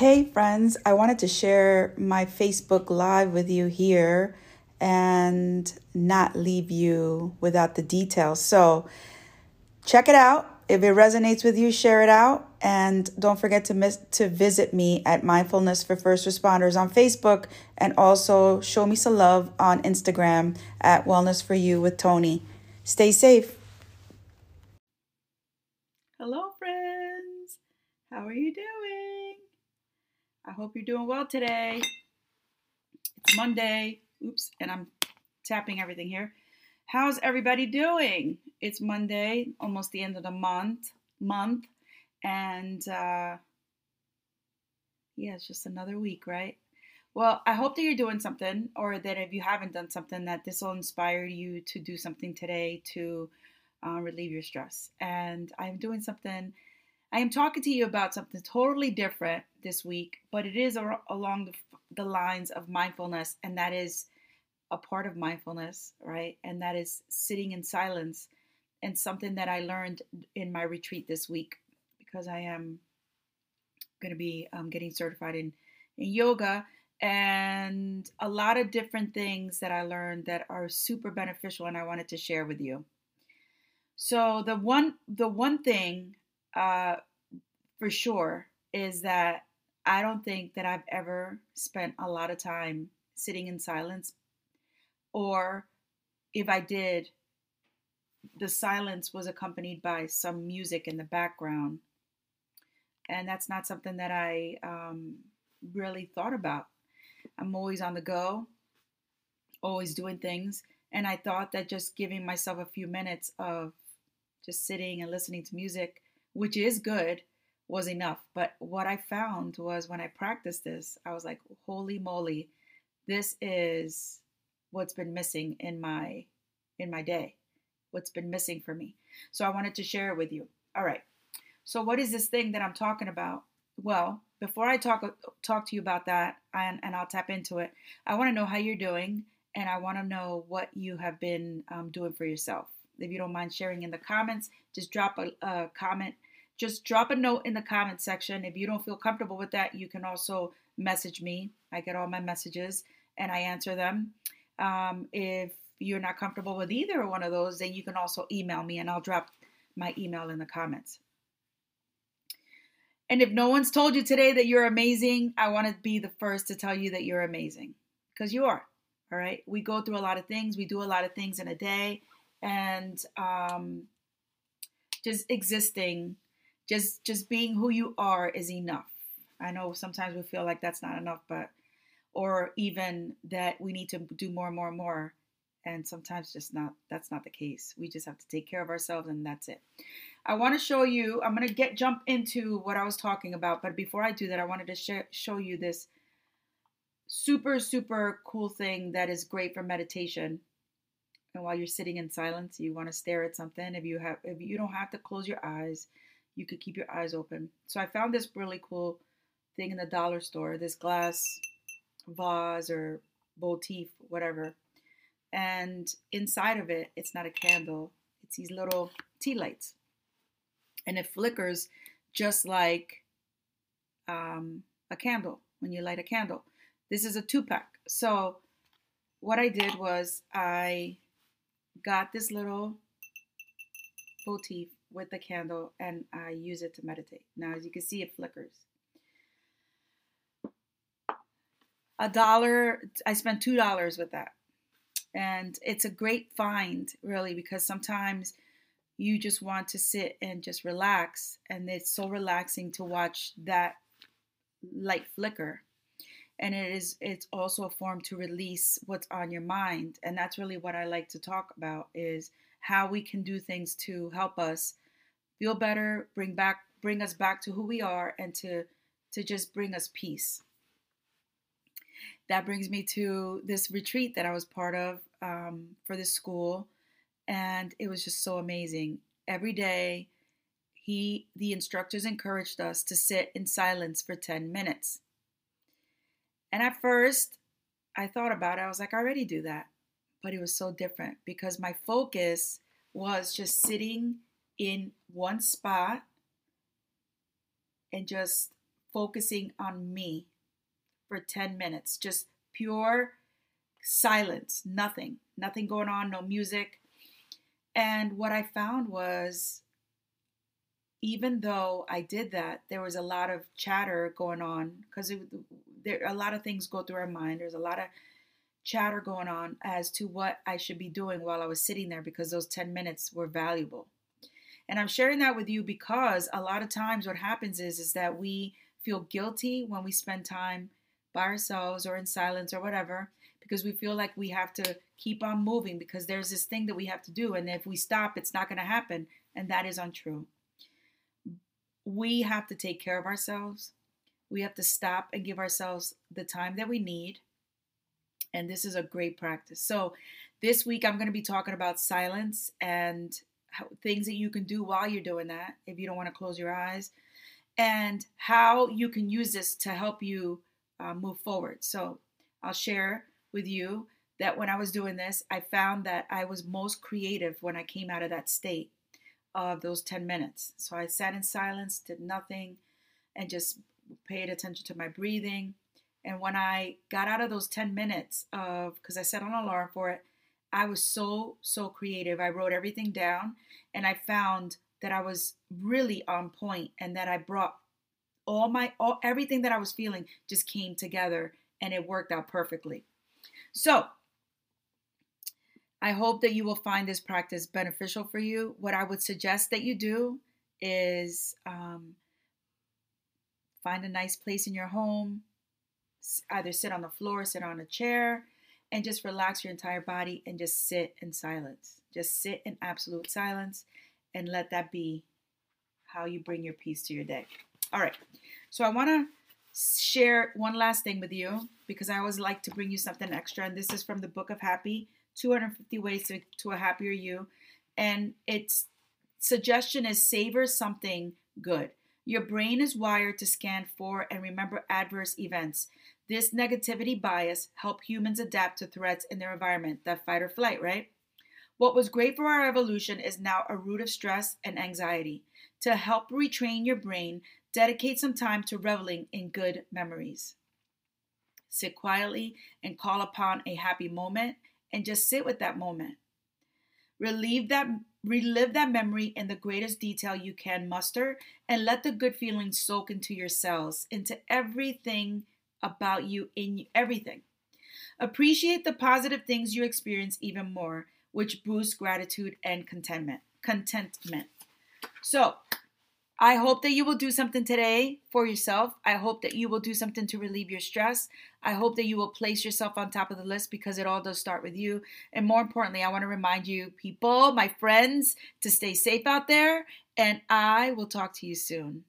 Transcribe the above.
Hey, friends, I wanted to share my Facebook Live with you here and not leave you without the details. So, check it out. If it resonates with you, share it out. And don't forget to miss, to visit me at Mindfulness for First Responders on Facebook and also show me some love on Instagram at Wellness for You with Tony. Stay safe. Hello, friends. How are you doing? I hope you're doing well today. It's Monday. Oops, and I'm tapping everything here. How's everybody doing? It's Monday, almost the end of the month. Month, and uh, yeah, it's just another week, right? Well, I hope that you're doing something, or that if you haven't done something, that this will inspire you to do something today to uh, relieve your stress. And I'm doing something. I am talking to you about something totally different this week, but it is along the, lines of mindfulness, and that is a part of mindfulness, right? And that is sitting in silence, and something that I learned in my retreat this week because I am going to be um, getting certified in, in yoga and a lot of different things that I learned that are super beneficial and I wanted to share with you. So the one the one thing uh, for sure is that I don't think that I've ever spent a lot of time sitting in silence or if I did the silence was accompanied by some music in the background and that's not something that I um, really thought about. I'm always on the go, always doing things, and I thought that just giving myself a few minutes of just sitting and listening to music, which is good, was enough. But what I found was when I practiced this, I was like, holy moly, this is what's been missing in my in my day. What's been missing for me. So I wanted to share it with you. All right. So, what is this thing that I'm talking about? Well, before I talk talk to you about that, and, and I'll tap into it, I want to know how you're doing, and I want to know what you have been um, doing for yourself. If you don't mind sharing in the comments, just drop a, a comment. Just drop a note in the comment section. If you don't feel comfortable with that, you can also message me. I get all my messages and I answer them. Um, if you're not comfortable with either one of those, then you can also email me and I'll drop my email in the comments. And if no one's told you today that you're amazing, I want to be the first to tell you that you're amazing because you are. All right. We go through a lot of things, we do a lot of things in a day, and um, just existing, just just being who you are is enough. I know sometimes we feel like that's not enough, but or even that we need to do more and more and more and sometimes just not that's not the case we just have to take care of ourselves and that's it I want to show you, I'm going to get jump into what I was talking about, but before I do that, I wanted to sh- show you this super, super cool thing that is great for meditation. And while you're sitting in silence, you want to stare at something. If you have, if you don't have to close your eyes, you could keep your eyes open. So I found this really cool thing in the dollar store, this glass vase or motif, whatever. And inside of it, it's not a candle, it's these little tea lights and it flickers just like um, a candle when you light a candle. This is a two pack. So what I did was I got this little motif with the candle and I use it to meditate. Now, as you can see, it flickers. A dollar, I spent two dollars with that. And it's a great find, really, because sometimes you just want to sit and just relax. And it's so relaxing to watch that light flicker. And it is it's also a form to release what's on your mind. And that's really what I like to talk about is how we can do things to help us feel better, bring back bring us back to who we are and to to just bring us peace. That brings me to this retreat that I was part of um, for this school and it was just so amazing. Every day, he the instructors encouraged us to sit in silence for 10 minutes. And at first, I thought about it. I was like, I already do that. But it was so different because my focus was just sitting in one spot and just focusing on me for 10 minutes, just pure silence, nothing, nothing going on, no music. And what I found was even though I did that, there was a lot of chatter going on because there a lot of things go through our mind. There's a lot of chatter going on as to what I should be doing while I was sitting there because those 10 minutes were valuable. And I'm sharing that with you because a lot of times what happens is is that we feel guilty when we spend time by ourselves or in silence or whatever because we feel like we have to keep on moving because there's this thing that we have to do and if we stop it's not going to happen and that is untrue. We have to take care of ourselves. We have to stop and give ourselves the time that we need and this is a great practice. So, this week I'm going to be talking about silence and how, things that you can do while you're doing that if you don't want to close your eyes, and how you can use this to help you uh, move forward. So, I'll share with you that when I was doing this, I found that I was most creative when I came out of that state of those 10 minutes. So I sat in silence, did nothing, and just paid attention to my breathing and when I got out of those 10 minutes of, because I set an alarm for it, I was so, so creative. I wrote everything down and I found that I was really on point and that I brought all my, all, everything that I was feeling just came together and it worked out perfectly. So, I hope that you will find this practice beneficial for you. What I would suggest that you do is um, find a nice place in your home, either sit on the floor, sit on a chair, and just relax your entire body and just sit in silence. Just sit in absolute silence and let that be how you bring your peace to your day. All right. So I want to share one last thing with you because I always like to bring you something extra. And this is from the Book of Happy 250 Ways to, to a Happier You. And its suggestion is savor something good. Your brain is wired to scan for and remember adverse events. This negativity bias help humans adapt to threats in their environment, that fight or flight, right? What was great for our evolution is now a root of stress and anxiety. To help retrain your brain, dedicate some time to reveling in good memories. Sit quietly and call upon a happy moment and just sit with that moment. Relieve that relive that memory in the greatest detail you can muster and let the good feelings soak into your cells, into everything about you in everything. Appreciate the positive things you experience even more, which boosts gratitude and contentment. Contentment. So, I hope that you will do something today for yourself. I hope that you will do something to relieve your stress. I hope that you will place yourself on top of the list because it all does start with you. And more importantly, I want to remind you, people, my friends, to stay safe out there. And I will talk to you soon.